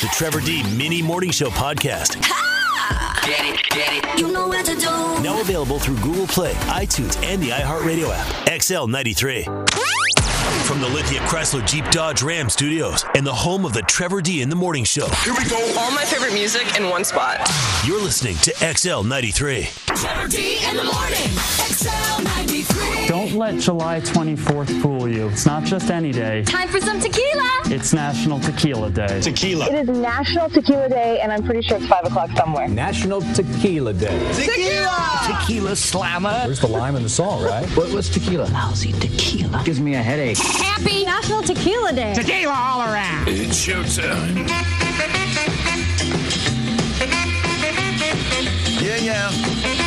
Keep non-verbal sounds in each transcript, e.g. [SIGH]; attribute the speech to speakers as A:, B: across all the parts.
A: The Trevor D Mini Morning Show podcast.
B: Get it, get it. You know what to do.
A: Now available through Google Play, iTunes, and the iHeartRadio app. XL 93. From the Lithia Chrysler Jeep Dodge Ram studios and the home of the Trevor D in the Morning Show.
C: Here we go. All my favorite music in one spot.
A: You're listening to XL 93.
B: Trevor D in the morning. XL 93.
D: Don't let July 24th fool you. It's not just any day.
B: Time for some tequila.
D: It's National Tequila Day. Tequila.
E: It is National Tequila Day, and I'm pretty sure it's 5 o'clock somewhere.
F: National Tequila Day.
G: Tequila Tequila slammer.
F: There's the lime in the song, right?
G: What, what's tequila? Lousy tequila. Gives me a headache.
E: Happy National Tequila Day.
G: Tequila all around.
A: It's showtime.
H: Yeah, yeah.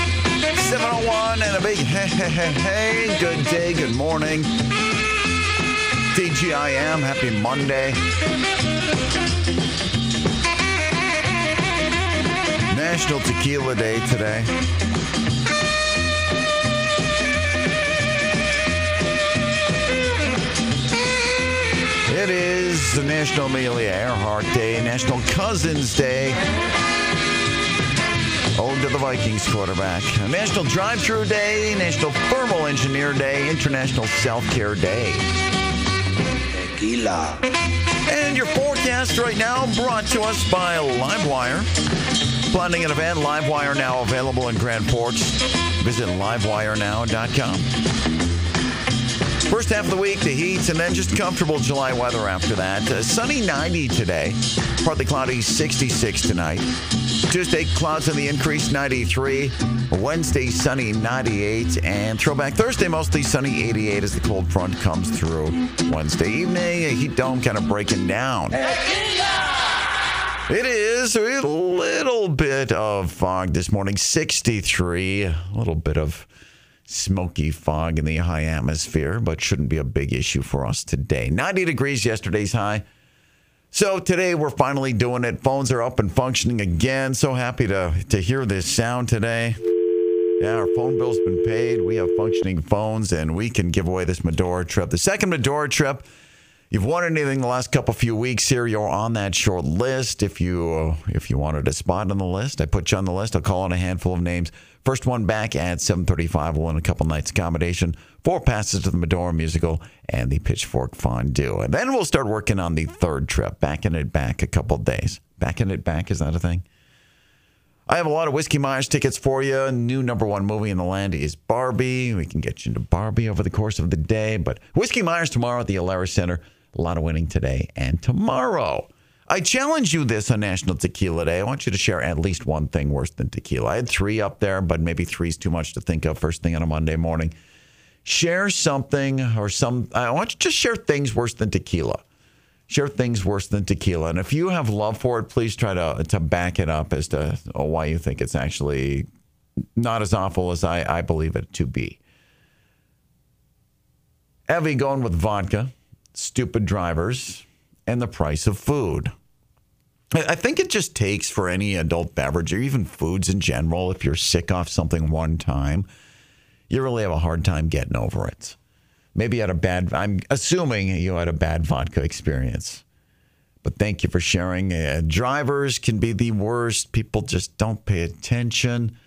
H: 701 and a big hey, hey, hey, hey. Good day, good morning. TGIM, happy Monday. National Tequila Day today. It is the National Amelia Earhart Day, National Cousins Day. Ode to the Vikings quarterback. National Drive Through Day, National Thermal Engineer Day, International Self Care Day.
G: Tequila.
H: And your forecast right now brought to us by Livewire. Planning an event, Livewire now available in Grand Forks. Visit livewirenow.com. First half of the week, the heat, and then just comfortable July weather after that. Uh, sunny 90 today, partly cloudy 66 tonight. Tuesday, clouds on the increase 93. Wednesday, sunny 98. And throwback Thursday, mostly sunny 88 as the cold front comes through. Wednesday evening, a heat dome kind of breaking down. It is a little bit of fog this morning, 63. A little bit of smoky fog in the high atmosphere, but shouldn't be a big issue for us today. 90 degrees yesterday's high. So today we're finally doing it. Phones are up and functioning again. So happy to, to hear this sound today. Yeah, our phone bill's been paid. We have functioning phones, and we can give away this Medora trip. The second Medora trip. You've won anything the last couple few weeks here. You're on that short list. If you uh, if you wanted a spot on the list, I put you on the list. I'll call on a handful of names. First one back at 7:35 will win a couple nights accommodation, four passes to the Medora musical, and the Pitchfork Fondue. And then we'll start working on the third trip, backing it back a couple days. Backing it back is that a thing? I have a lot of Whiskey Myers tickets for you. New number one movie in the land is Barbie. We can get you into Barbie over the course of the day. But Whiskey Myers tomorrow at the Alerus Center. A lot of winning today and tomorrow. I challenge you this on National Tequila Day. I want you to share at least one thing worse than tequila. I had three up there, but maybe three's too much to think of first thing on a Monday morning. Share something or some, I want you to share things worse than tequila. Share things worse than tequila. And if you have love for it, please try to, to back it up as to why you think it's actually not as awful as I, I believe it to be. Evie going with vodka, stupid drivers, and the price of food. I think it just takes for any adult beverage or even foods in general, if you're sick off something one time, you really have a hard time getting over it. Maybe you had a bad, I'm assuming you had a bad vodka experience. But thank you for sharing. Uh, drivers can be the worst. People just don't pay attention.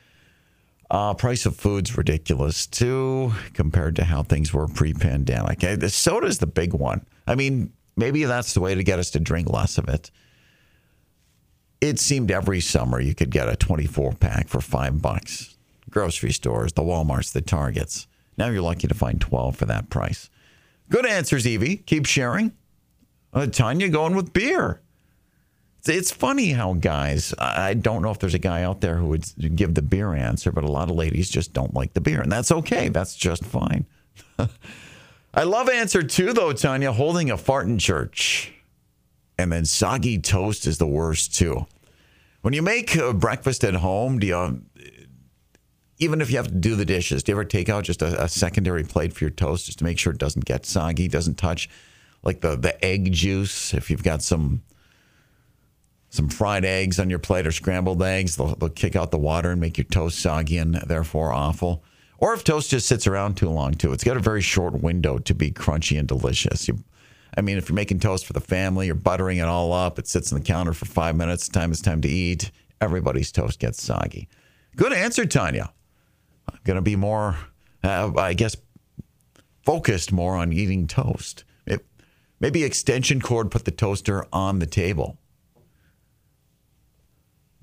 H: Uh, price of food's ridiculous too, compared to how things were pre-pandemic. Uh, The soda's the big one. I mean, maybe that's the way to get us to drink less of it. It seemed every summer you could get a 24 pack for five bucks. Grocery stores, the Walmarts, the Targets. Now you're lucky to find 12 for that price. Good answers, Evie. Keep sharing. Uh, Tanya going with beer. It's- funny how guys, I don't know if there's a guy out there who would give the beer answer, but a lot of ladies just don't like the beer. And that's okay. That's just fine. [LAUGHS] I love answer two, though, Tanya, holding a fart in church. And then soggy toast is the worst too. When you make uh, breakfast at home, do you, even if you have to do the dishes, do you ever take out just a, a secondary plate for your toast just to make sure it doesn't get soggy, doesn't touch like the, the egg juice? If you've got some some fried eggs on your plate or scrambled eggs, they'll, they'll kick out the water and make your toast soggy and therefore awful. Or if toast just sits around too long, too, it's got a very short window to be crunchy and delicious. You, I mean, if you're making toast for the family, you're buttering it all up, it sits on the counter for five minutes, time is time to eat, everybody's toast gets soggy. Good answer, Tanya. I'm going to be more, uh, I guess, focused more on eating toast. It, maybe extension cord put the toaster on the table.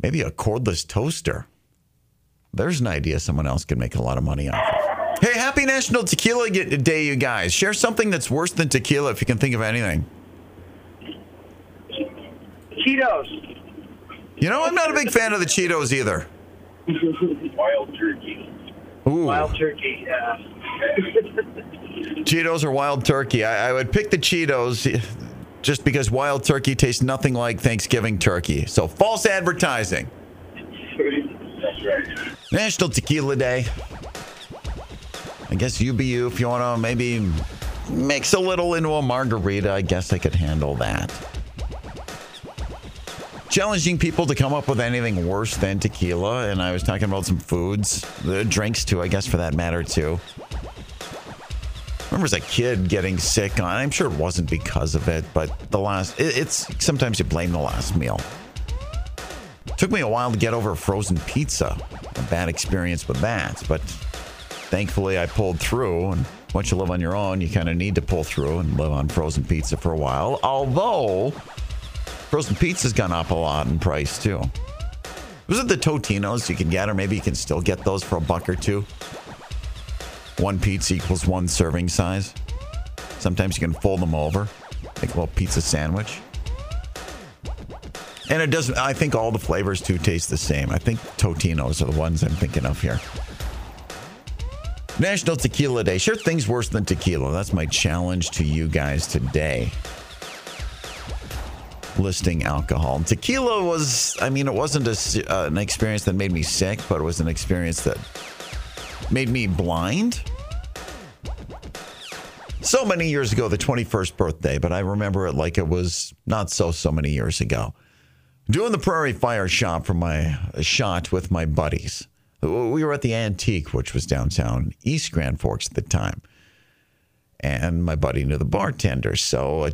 H: Maybe a cordless toaster. There's an idea someone else could make a lot of money off of. Hey, happy National Tequila Day, you guys. Share something that's worse than tequila if you can think of anything.
I: Cheetos.
H: You know, I'm not a big fan of the Cheetos either.
I: Wild turkey.
H: Ooh.
I: Wild turkey, yeah. [LAUGHS]
H: Cheetos or wild turkey? I, I would pick the Cheetos just because wild turkey tastes nothing like Thanksgiving turkey. So false advertising. National Tequila Day. I guess you be you if you want to maybe mix a little into a margarita. I guess I could handle that. Challenging people to come up with anything worse than tequila. And I was talking about some foods, the drinks too, I guess for that matter too. Remember as a kid getting sick on. I'm sure it wasn't because of it, but the last. It, it's sometimes you blame the last meal. Took me a while to get over frozen pizza. A bad experience with that, but thankfully I pulled through. And once you live on your own, you kind of need to pull through and live on frozen pizza for a while. Although frozen pizza's gone up a lot in price too. Was it the Totino's you can get, or maybe you can still get those for a buck or two? One pizza equals one serving size. Sometimes you can fold them over, make a little pizza sandwich. And it doesn't, I think all the flavors too taste the same. I think Totino's are the ones I'm thinking of here. National Tequila Day. Sure, things worse than tequila. That's my challenge to you guys today. Listing alcohol. Tequila was, I mean, it wasn't a, uh, an experience that made me sick, but it was an experience that made me blind. So many years ago, the 21st birthday, but I remember it like it was not so, so many years ago. Doing the Prairie Fire shop for my uh, shot with my buddies. We were at the Antique, which was downtown East Grand Forks at the time. And my buddy knew the bartender. So a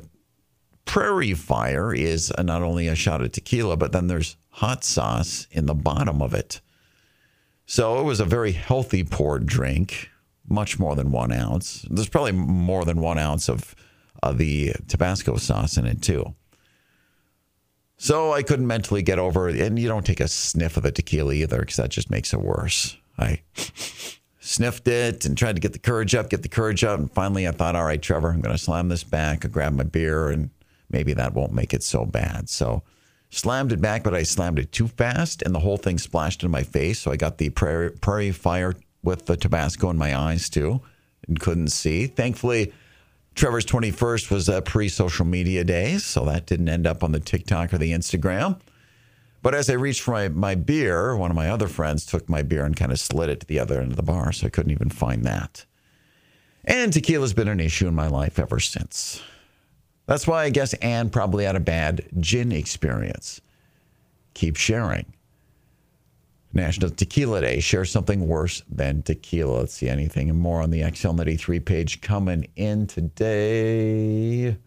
H: Prairie Fire is not only a shot of tequila, but then there's hot sauce in the bottom of it. So it was a very healthy poured drink, much more than one ounce. There's probably more than one ounce of uh, the Tabasco sauce in it, too. So I couldn't mentally get over it. And you don't take a sniff of the tequila either, because that just makes it worse. I [LAUGHS] sniffed it and tried to get the courage up, get the courage up. And finally, I thought, all right, Trevor, I'm going to slam this back. I grab my beer, and maybe that won't make it so bad. So slammed it back, but I slammed it too fast, and the whole thing splashed in my face. So I got the prairie, prairie fire with the Tabasco in my eyes, too, and couldn't see. Thankfully, Trevor's 21st was a pre social media day, so that didn't end up on the TikTok or the Instagram. But as I reached for my, my beer, one of my other friends took my beer and kind of slid it to the other end of the bar, so I couldn't even find that. And tequila's been an issue in my life ever since. That's why I guess Anne probably had a bad gin experience. Keep sharing. National Tequila Day. Share something worse than tequila. Let's see anything and more on the XL93 page coming in today.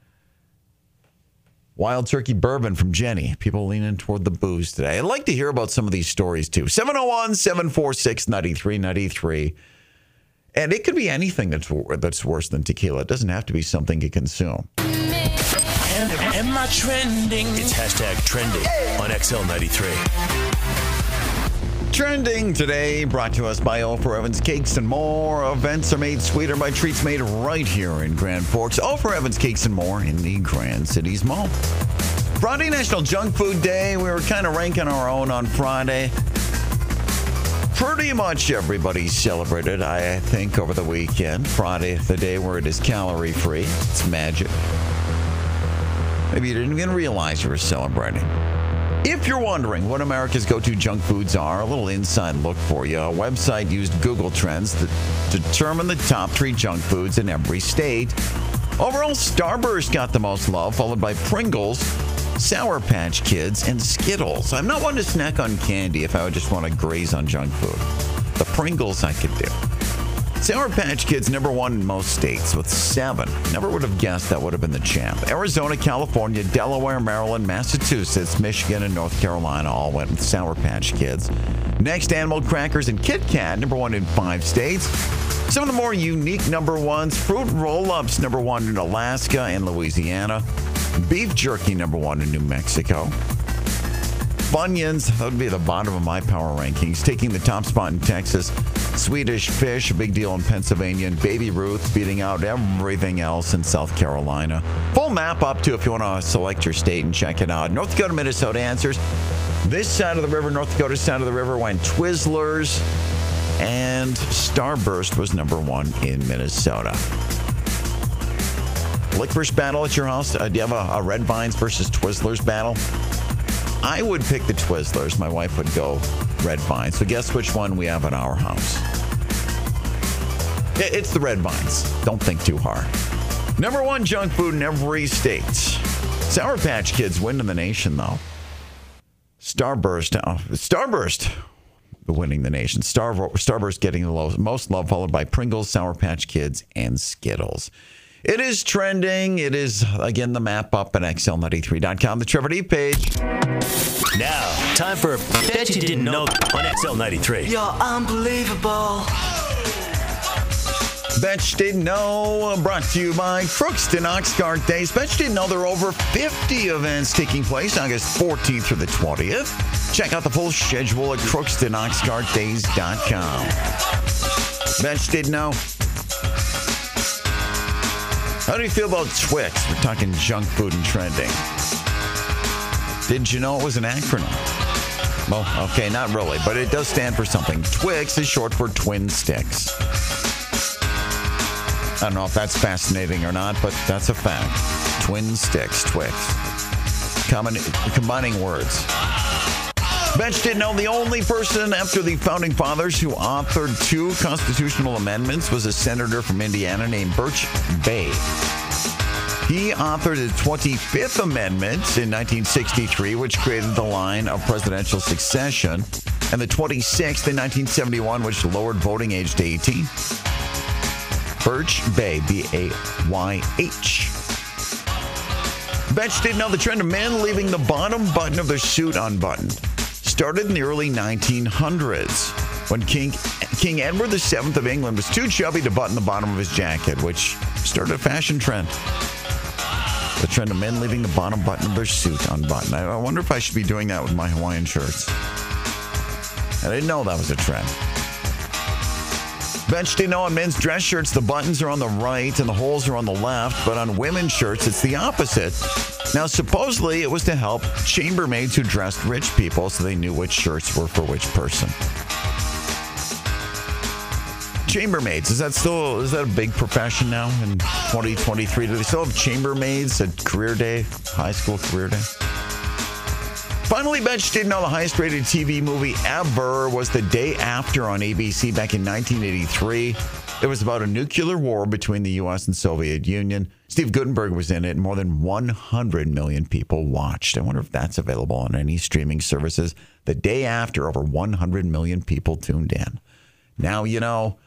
H: Wild Turkey Bourbon from Jenny. People leaning toward the booze today. I'd like to hear about some of these stories too. 701 746 9393. And it could be anything that's, that's worse than tequila. It doesn't have to be something you consume.
A: Am, am I trending? It's hashtag trending on XL93.
H: Trending today, brought to us by Oprah Evans Cakes and More. Events are made sweeter by treats made right here in Grand Forks. Oprah Evans Cakes and More in the Grand Cities Mall. Friday National Junk Food Day. We were kind of ranking our own on Friday. Pretty much everybody celebrated, I think, over the weekend. Friday, the day where it is calorie free. It's magic. Maybe you didn't even realize you were celebrating. If you're wondering what America's go to junk foods are, a little inside look for you. A website used Google Trends to determine the top three junk foods in every state. Overall, Starburst got the most love, followed by Pringles, Sour Patch Kids, and Skittles. I'm not one to snack on candy if I would just want to graze on junk food. The Pringles I could do. Sour Patch Kids number one in most states with seven. Never would have guessed that would have been the champ. Arizona, California, Delaware, Maryland, Massachusetts, Michigan, and North Carolina all went with Sour Patch Kids. Next, Animal Crackers and Kit Kat, number one in five states. Some of the more unique number ones Fruit Roll Ups, number one in Alaska and Louisiana. Beef Jerky, number one in New Mexico. Funyuns, that would be the bottom of my power rankings, taking the top spot in Texas. Swedish Fish, a big deal in Pennsylvania, and Baby Ruth beating out everything else in South Carolina. Full map up to if you want to select your state and check it out. North Dakota, Minnesota answers. This side of the river, North Dakota side of the river, went Twizzlers, and Starburst was number one in Minnesota. Licorice battle at your house? Uh, do you have a, a Red Vines versus Twizzlers battle? I would pick the Twizzlers. My wife would go Red Vines. So guess which one we have at our house? It's the Red Vines. Don't think too hard. Number one junk food in every state. Sour Patch Kids win in the nation, though. Starburst, oh, Starburst winning the nation. Star, Starburst getting the most love, followed by Pringles, Sour Patch Kids, and Skittles. It is trending. It is, again, the map up at XL93.com, the Trevor D page.
A: Now, time for Bet You Didn't Know on XL93.
J: You're unbelievable.
H: Bet you didn't know, brought to you by Crookston Oxcart Days. Bet you didn't know there are over 50 events taking place August 14th through the 20th. Check out the full schedule at CrookstonOxcartDays.com. Bet you didn't know. How do you feel about Twix? We're talking junk food and trending. Didn't you know it was an acronym? Well, okay, not really, but it does stand for something. Twix is short for Twin Sticks. I don't know if that's fascinating or not, but that's a fact. Twin Sticks, Twix. Combining words. Bench didn't know the only person after the founding fathers who authored two constitutional amendments was a senator from Indiana named Birch Bayh. He authored the 25th Amendment in 1963, which created the line of presidential succession, and the 26th in 1971, which lowered voting age to 18. Birch Bayh, B A Y H. Betch didn't know the trend of men leaving the bottom button of their suit unbuttoned started in the early 1900s when King, King Edward VII of England was too chubby to button the bottom of his jacket, which started a fashion trend. The trend of men leaving the bottom button of their suit unbuttoned. I wonder if I should be doing that with my Hawaiian shirts. I didn't know that was a trend. Didn't know on men's dress shirts the buttons are on the right and the holes are on the left, but on women's shirts it's the opposite. Now, supposedly it was to help chambermaids who dressed rich people so they knew which shirts were for which person. Chambermaids, is that still is that a big profession now in 2023? Do they still have chambermaids at career day, high school career day? Finally, Bench didn't know the highest rated TV movie ever was The Day After on ABC back in 1983. It was about a nuclear war between the U.S. and Soviet Union. Steve Guttenberg was in it, and more than 100 million people watched. I wonder if that's available on any streaming services. The day after, over 100 million people tuned in. Now you know.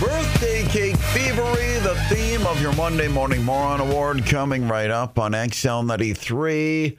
H: Birthday Cake Thievery, the theme of your Monday Morning Moron Award, coming right up on XL93.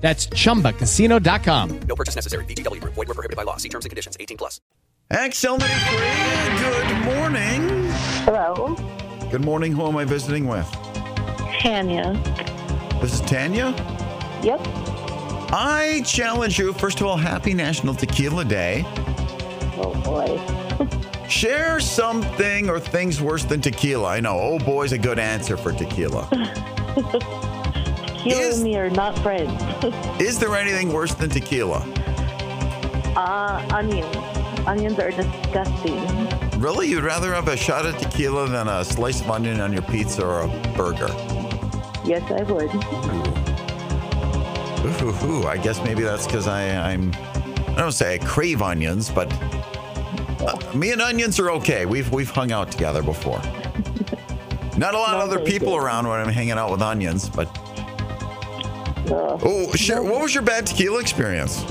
K: That's chumbacasino.com.
L: No purchase necessary. VGW Group. Void were prohibited by law. See terms and conditions. 18 plus.
H: XL93, good morning.
E: Hello.
H: Good morning. Who am I visiting with?
E: Tanya.
H: This is Tanya?
E: Yep.
H: I challenge you, first of all, happy National Tequila Day.
E: Oh boy. [LAUGHS]
H: Share something or things worse than tequila. I know. Oh boy's a good answer for tequila. [LAUGHS]
E: Tequila and me are not friends. [LAUGHS]
H: Is there anything worse than tequila?
E: uh, onions. Onions are disgusting.
H: Really? You'd rather have a shot of tequila than a slice of onion on your pizza or a burger?
E: Yes, I would.
H: Ooh, ooh, ooh. I guess maybe that's because I'm, I don't say I crave onions, but uh, me and onions are okay. We've, we've hung out together before. [LAUGHS] Not a lot of other people around when I'm hanging out with onions, but. Oh, sure. What was your bad tequila experience?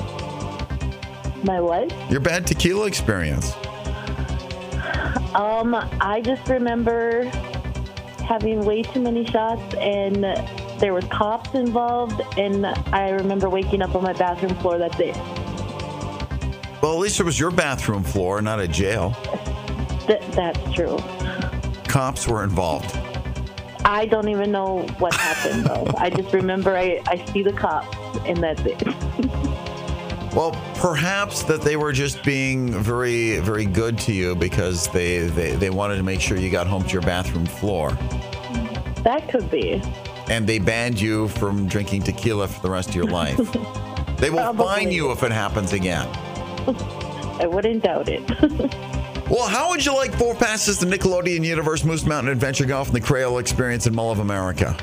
E: My what?
H: Your bad tequila experience.
E: Um, I just remember having way too many shots and there was cops involved and I remember waking up on my bathroom floor that day.
H: Well, at least it was your bathroom floor, not a jail.
E: Th- that's true.
H: Cops were involved.
E: I don't even know what happened though. I just remember I, I see the cops and that's it. [LAUGHS]
H: Well, perhaps that they were just being very, very good to you because they, they, they wanted to make sure you got home to your bathroom floor.
E: that could be.
H: And they banned you from drinking tequila for the rest of your life. [LAUGHS] they will fine you if it happens again. [LAUGHS]
E: I wouldn't doubt it.
H: Well, how would you like four passes to Nickelodeon Universe, Moose Mountain Adventure Golf, and the Crayola Experience in Mall of America?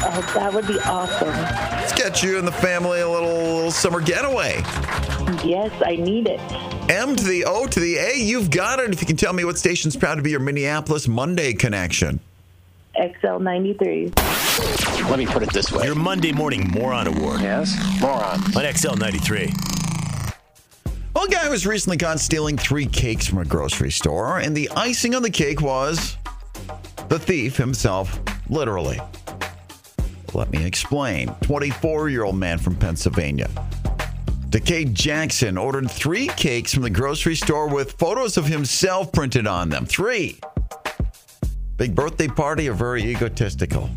E: Oh, that would be awesome.
H: Let's get you and the family a little, little summer getaway.
E: Yes, I need it.
H: M to the O to the A, you've got it. If you can tell me what station's proud to be your Minneapolis Monday connection.
E: XL93.
A: Let me put it this way. Your Monday Morning Moron Award. Yes? Moron. On
H: XL93. One guy was recently caught stealing three cakes from a grocery store, and the icing on the cake was the thief himself, literally. Let me explain. 24 year old man from Pennsylvania. Decade Jackson ordered three cakes from the grocery store with photos of himself printed on them. Three. Big birthday party or very egotistical?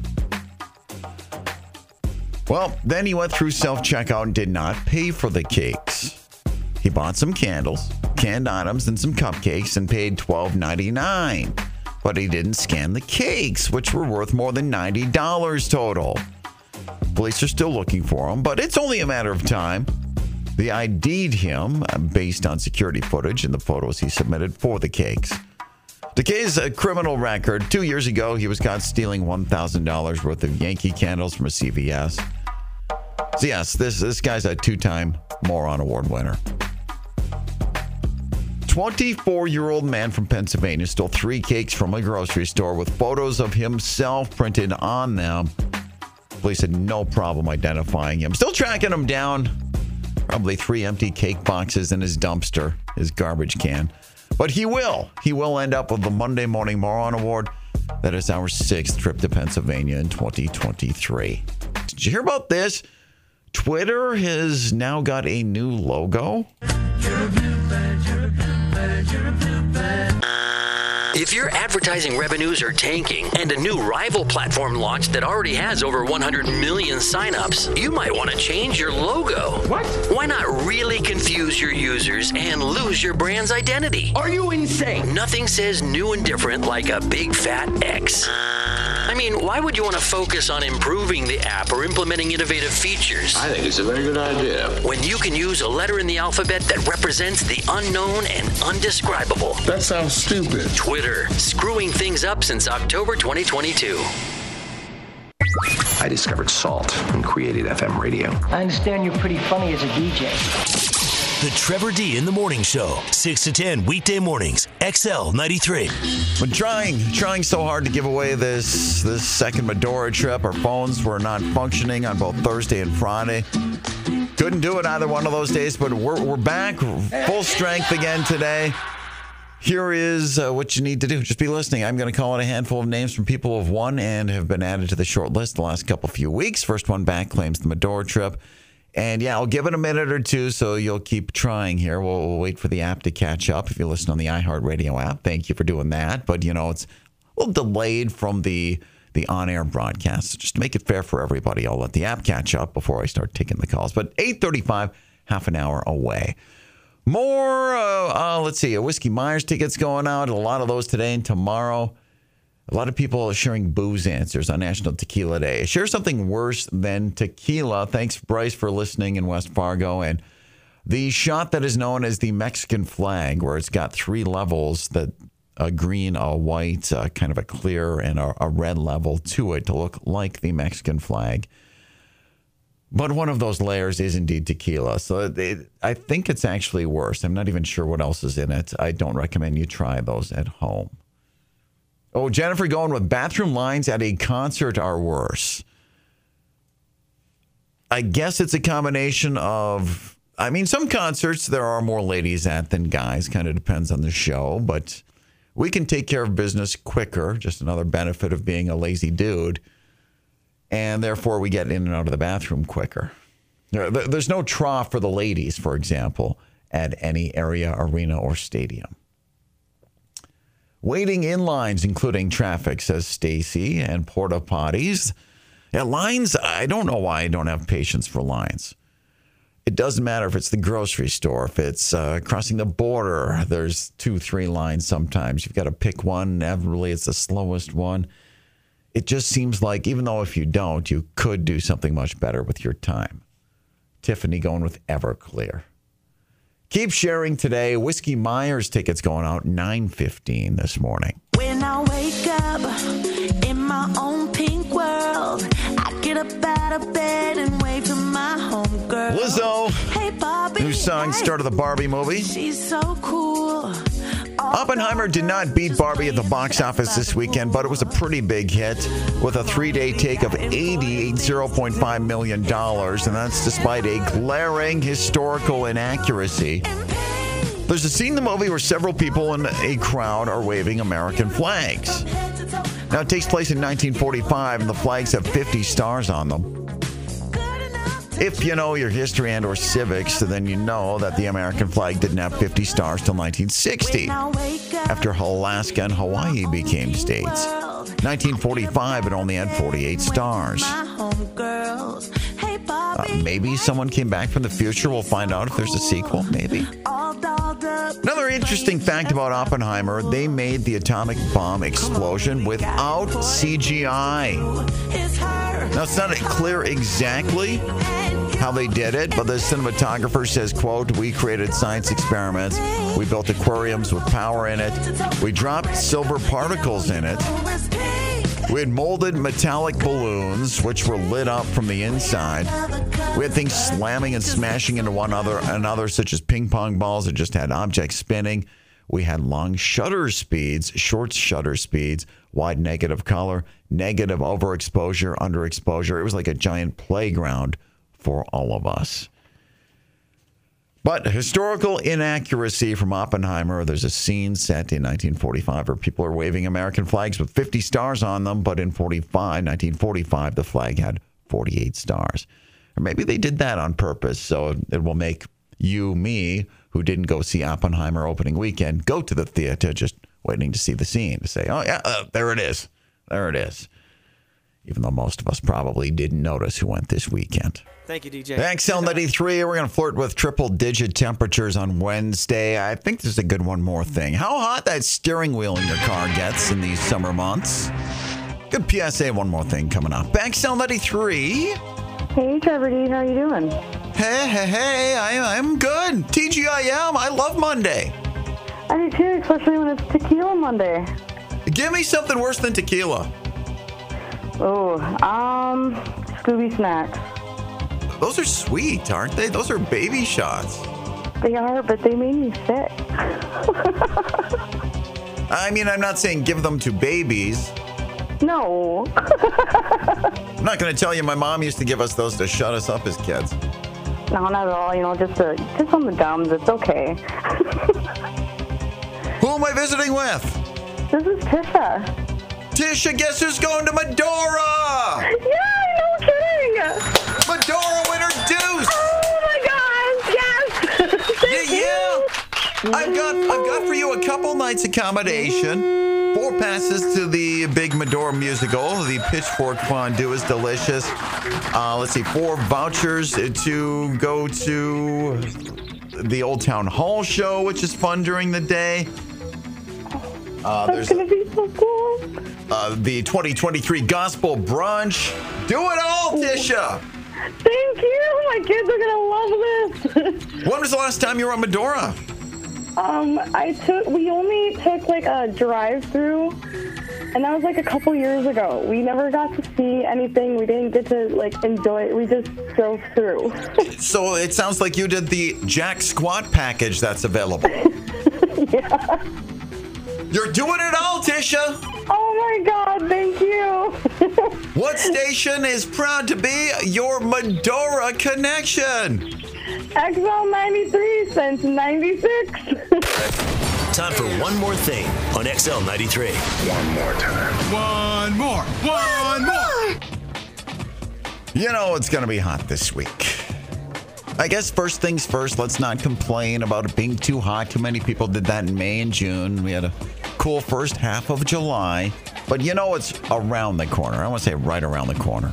H: Well, then he went through self checkout and did not pay for the cakes. He bought some candles, canned items, and some cupcakes and paid $12.99. But he didn't scan the cakes, which were worth more than $90 total. Police are still looking for him, but it's only a matter of time. They ID'd him uh, based on security footage and the photos he submitted for the cakes. Decay's a criminal record. Two years ago, he was caught stealing $1,000 worth of Yankee candles from a CVS. So, yes, this, this guy's a two time Moron Award winner. 24 year old man from Pennsylvania stole three cakes from a grocery store with photos of himself printed on them. Police had no problem identifying him. Still tracking him down. Probably three empty cake boxes in his dumpster, his garbage can. But he will. He will end up with the Monday Morning Moron Award. That is our sixth trip to Pennsylvania in 2023. Did you hear about this? Twitter has now got a new logo.
M: If your advertising revenues are tanking and a new rival platform launched that already has over 100 million signups, you might want to change your logo. What? Why not really confuse your users and lose your brand's identity? Are you insane? Nothing says new and different like a big fat X. I mean, why would you want to focus on improving the app or implementing innovative features?
N: I think it's a very good idea.
M: When you can use a letter in the alphabet that represents the unknown and undescribable.
N: That sounds stupid.
M: Twitter, screwing things up since October 2022.
O: I discovered salt and created FM radio.
G: I understand you're pretty funny as a DJ.
A: The Trevor D in the Morning Show, 6 to 10 weekday mornings, XL 93.
H: When trying, trying so hard to give away this this second Medora trip, our phones were not functioning on both Thursday and Friday. Couldn't do it either one of those days, but we're, we're back full strength again today. Here is uh, what you need to do. Just be listening. I'm going to call out a handful of names from people who have won and have been added to the short list the last couple few weeks. First one back claims the Medora trip. And yeah, I'll give it a minute or two so you'll keep trying here. We'll, we'll wait for the app to catch up if you listen on the iHeartRadio app. Thank you for doing that. But, you know, it's a little delayed from the the on-air broadcast. So Just to make it fair for everybody, I'll let the app catch up before I start taking the calls. But 8:35, half an hour away. More, uh, uh, let's see, a Whiskey Myers tickets going out. A lot of those today and tomorrow. A lot of people sharing booze answers on National Tequila Day. Share something worse than tequila. Thanks, Bryce, for listening in West Fargo. And the shot that is known as the Mexican flag, where it's got three levels that a green, a white, uh, kind of a clear, and a, a red level to it to look like the Mexican flag. But one of those layers is indeed tequila. So it, I think it's actually worse. I'm not even sure what else is in it. I don't recommend you try those at home. Oh, Jennifer going with bathroom lines at a concert are worse. I guess it's a combination of, I mean, some concerts there are more ladies at than guys. Kind of depends on the show, but we can take care of business quicker. Just another benefit of being a lazy dude. And therefore, we get in and out of the bathroom quicker. There's no trough for the ladies, for example, at any area, arena, or stadium. Waiting in lines, including traffic, says Stacy, and porta potties. Yeah, lines, I don't know why I don't have patience for lines. It doesn't matter if it's the grocery store, if it's uh, crossing the border, there's two, three lines sometimes. You've got to pick one. Inevitably, it's the slowest one. It just seems like, even though if you don't, you could do something much better with your time. Tiffany going with Everclear. Keep sharing today. Whiskey Myers tickets going out 9:15 this morning.
B: When I wake up in my own pink world, I get up out of bed and wave to my homegirl.
H: Lizzo,
B: Hey, Bobby.
H: new song started the Barbie movie.
B: She's so cool.
H: Oppenheimer did not beat Barbie at the box office this weekend, but it was a pretty big hit with a three-day take of $80.5 million, and that's despite a glaring historical inaccuracy. There's a scene in the movie where several people in a crowd are waving American flags. Now, it takes place in 1945, and the flags have 50 stars on them. If you know your history and or civics, then you know that the American flag didn't have 50 stars till 1960, after Alaska and Hawaii became states. 1945, it only had 48 stars. Uh, maybe someone came back from the future. We'll find out if there's a sequel. Maybe. Another interesting fact about Oppenheimer they made the atomic bomb explosion without CGI. Now, it's not clear exactly how they did it, but the cinematographer says, quote, we created science experiments. We built aquariums with power in it. We dropped silver particles in it. We had molded metallic balloons, which were lit up from the inside. We had things slamming and smashing into one other another, such as ping pong balls that just had objects spinning. We had long shutter speeds, short shutter speeds, wide negative color, negative overexposure, underexposure. It was like a giant playground for all of us. But historical inaccuracy from Oppenheimer. There's a scene set in 1945 where people are waving American flags with 50 stars on them, but in 45, 1945, the flag had 48 stars. Or maybe they did that on purpose, so it will make you, me, who didn't go see Oppenheimer opening weekend, go to the theater just waiting to see the scene to say, oh, yeah, uh, there it is. There it is. Even though most of us probably didn't notice who went this weekend.
P: Thank you, DJ.
H: XL93, we're going to flirt with triple digit temperatures on Wednesday. I think there's a good one more thing. How hot that steering wheel in your car gets in these summer months. Good PSA, one more thing coming up. XL93.
Q: Hey, Trevor D, how are you doing?
H: Hey, hey, hey, I, I'm good. TGIM, I love Monday.
Q: I do too, especially when it's Tequila Monday.
H: Give me something worse than tequila.
Q: Oh, um, Scooby Snacks.
H: Those are sweet, aren't they? Those are baby shots.
Q: They are, but they made me sick.
H: I mean, I'm not saying give them to babies.
Q: No.
H: I'm not going to tell you my mom used to give us those to shut us up as kids.
Q: No, not at all. You know, just a, just on the gums. It's okay.
H: Who am I visiting with?
Q: This is Tisha.
H: Tisha, guess who's going to Medora?
Q: Yeah, no kidding.
H: I've got I've got for you a couple nights accommodation. Four passes to the Big Medora musical. The Pitchfork Fondue is delicious. Uh, let's see, four vouchers to go to the Old Town Hall show, which is fun during the day. Uh,
E: That's
H: there's
E: gonna be so cool.
H: uh, the 2023 Gospel Brunch. Do it all, Tisha.
E: Thank you. My kids are gonna love this. [LAUGHS]
H: When was the last time you were on Medora?
E: Um, I took. We only took like a drive-through, and that was like a couple years ago. We never got to see anything. We didn't get to like enjoy it. We just drove through. [LAUGHS]
H: So it sounds like you did the Jack Squat package that's available. [LAUGHS]
E: yeah.
H: You're doing it all, Tisha.
E: Oh my God! Thank you. [LAUGHS]
H: What station is proud to be your Medora connection?
E: XL ninety three since ninety six.
A: Time for one more thing on XL 93.
N: One more time.
A: One more. One more.
H: You know it's going to be hot this week. I guess first things first, let's not complain about it being too hot. Too many people did that in May and June. We had a cool first half of July. But you know it's around the corner. I want to say right around the corner.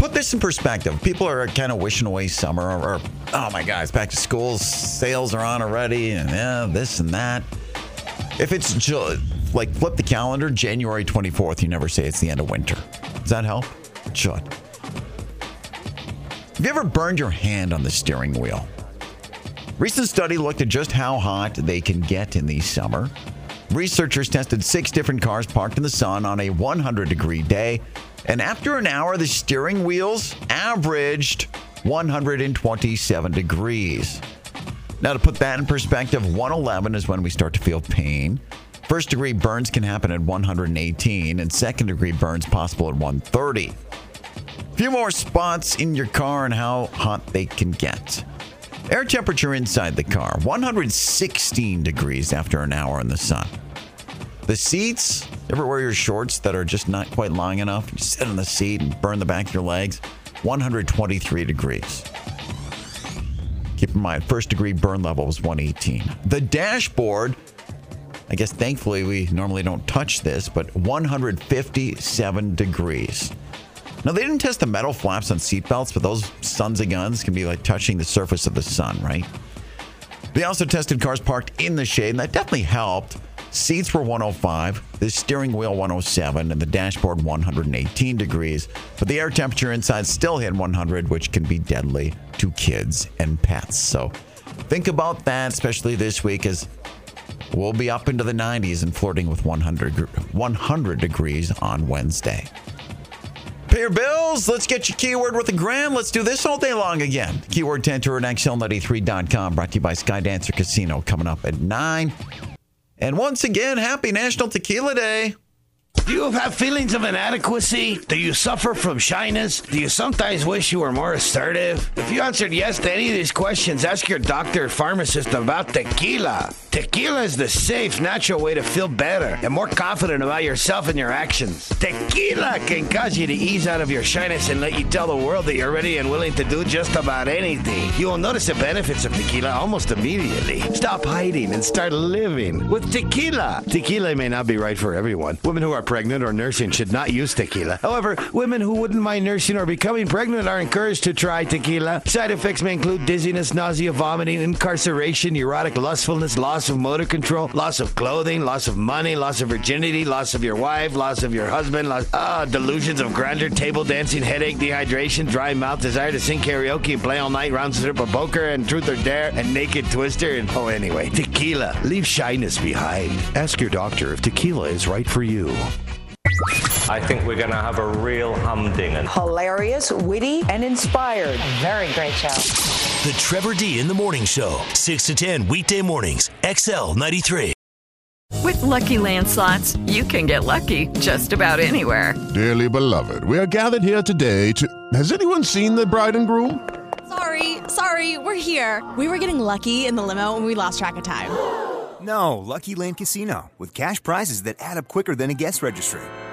H: Put this in perspective. People are kind of wishing away summer or, or, oh my God, it's back to school. Sales are on already and yeah, this and that. If it's Ju- like flip the calendar, January 24th, you never say it's the end of winter. Does that help? It should. Have you ever burned your hand on the steering wheel? Recent study looked at just how hot they can get in the summer. Researchers tested six different cars parked in the sun on a 100 degree day, and after an hour, the steering wheels averaged 127 degrees. Now, to put that in perspective, 111 is when we start to feel pain. First degree burns can happen at 118, and second degree burns possible at 130. A few more spots in your car and how hot they can get. Air temperature inside the car 116 degrees after an hour in the sun. The seats, ever wear your shorts that are just not quite long enough? You sit on the seat and burn the back of your legs. 123 degrees. Keep in mind, first degree burn level was 118. The dashboard, I guess thankfully we normally don't touch this, but 157 degrees. Now, they didn't test the metal flaps on seatbelts, but those sons of guns can be like touching the surface of the sun, right? They also tested cars parked in the shade, and that definitely helped. Seats were 105, the steering wheel 107, and the dashboard 118 degrees. But the air temperature inside still hit 100, which can be deadly to kids and pets. So think about that, especially this week, as we'll be up into the 90s and flirting with 100, 100 degrees on Wednesday. Pay your bills. Let's get your keyword with a gram. Let's do this all day long again. Keyword to enter at XL93.com. Brought to you by Skydancer Casino. Coming up at 9. And once again, happy National Tequila Day.
P: Do you have feelings of inadequacy? Do you suffer from shyness? Do you sometimes wish you were more assertive? If you answered yes to any of these questions, ask your doctor or pharmacist about tequila. Tequila is the safe, natural way to feel better and more confident about yourself and your actions. Tequila can cause you to ease out of your shyness and let you tell the world that you're ready and willing to do just about anything. You will notice the benefits of tequila almost immediately. Stop hiding and start living with tequila. Tequila may not be right for everyone. Women who are pregnant or nursing should not use tequila. However, women who wouldn't mind nursing or becoming pregnant are encouraged to try tequila. Side effects may include dizziness, nausea, vomiting, incarceration, erotic lustfulness, loss of motor control, loss of clothing, loss of money, loss of virginity, loss of your wife, loss of your husband, loss, ah, delusions of grandeur, table dancing, headache, dehydration, dry mouth, desire to sing karaoke and play all night, round trip of poker and truth or dare, and naked twister, and oh, anyway, tequila. Leave shyness behind.
R: Ask your doctor if tequila is right for you.
S: I think we're going to have a real humdinger.
T: Hilarious, witty, and inspired.
U: A Very great show.
A: The Trevor D in the Morning Show, 6 to 10 weekday mornings, XL 93.
V: With Lucky Land slots, you can get lucky just about anywhere.
W: Dearly beloved, we are gathered here today to. Has anyone seen the bride and groom?
X: Sorry, sorry, we're here. We were getting lucky in the limo and we lost track of time.
Y: No, Lucky Land Casino, with cash prizes that add up quicker than a guest registry.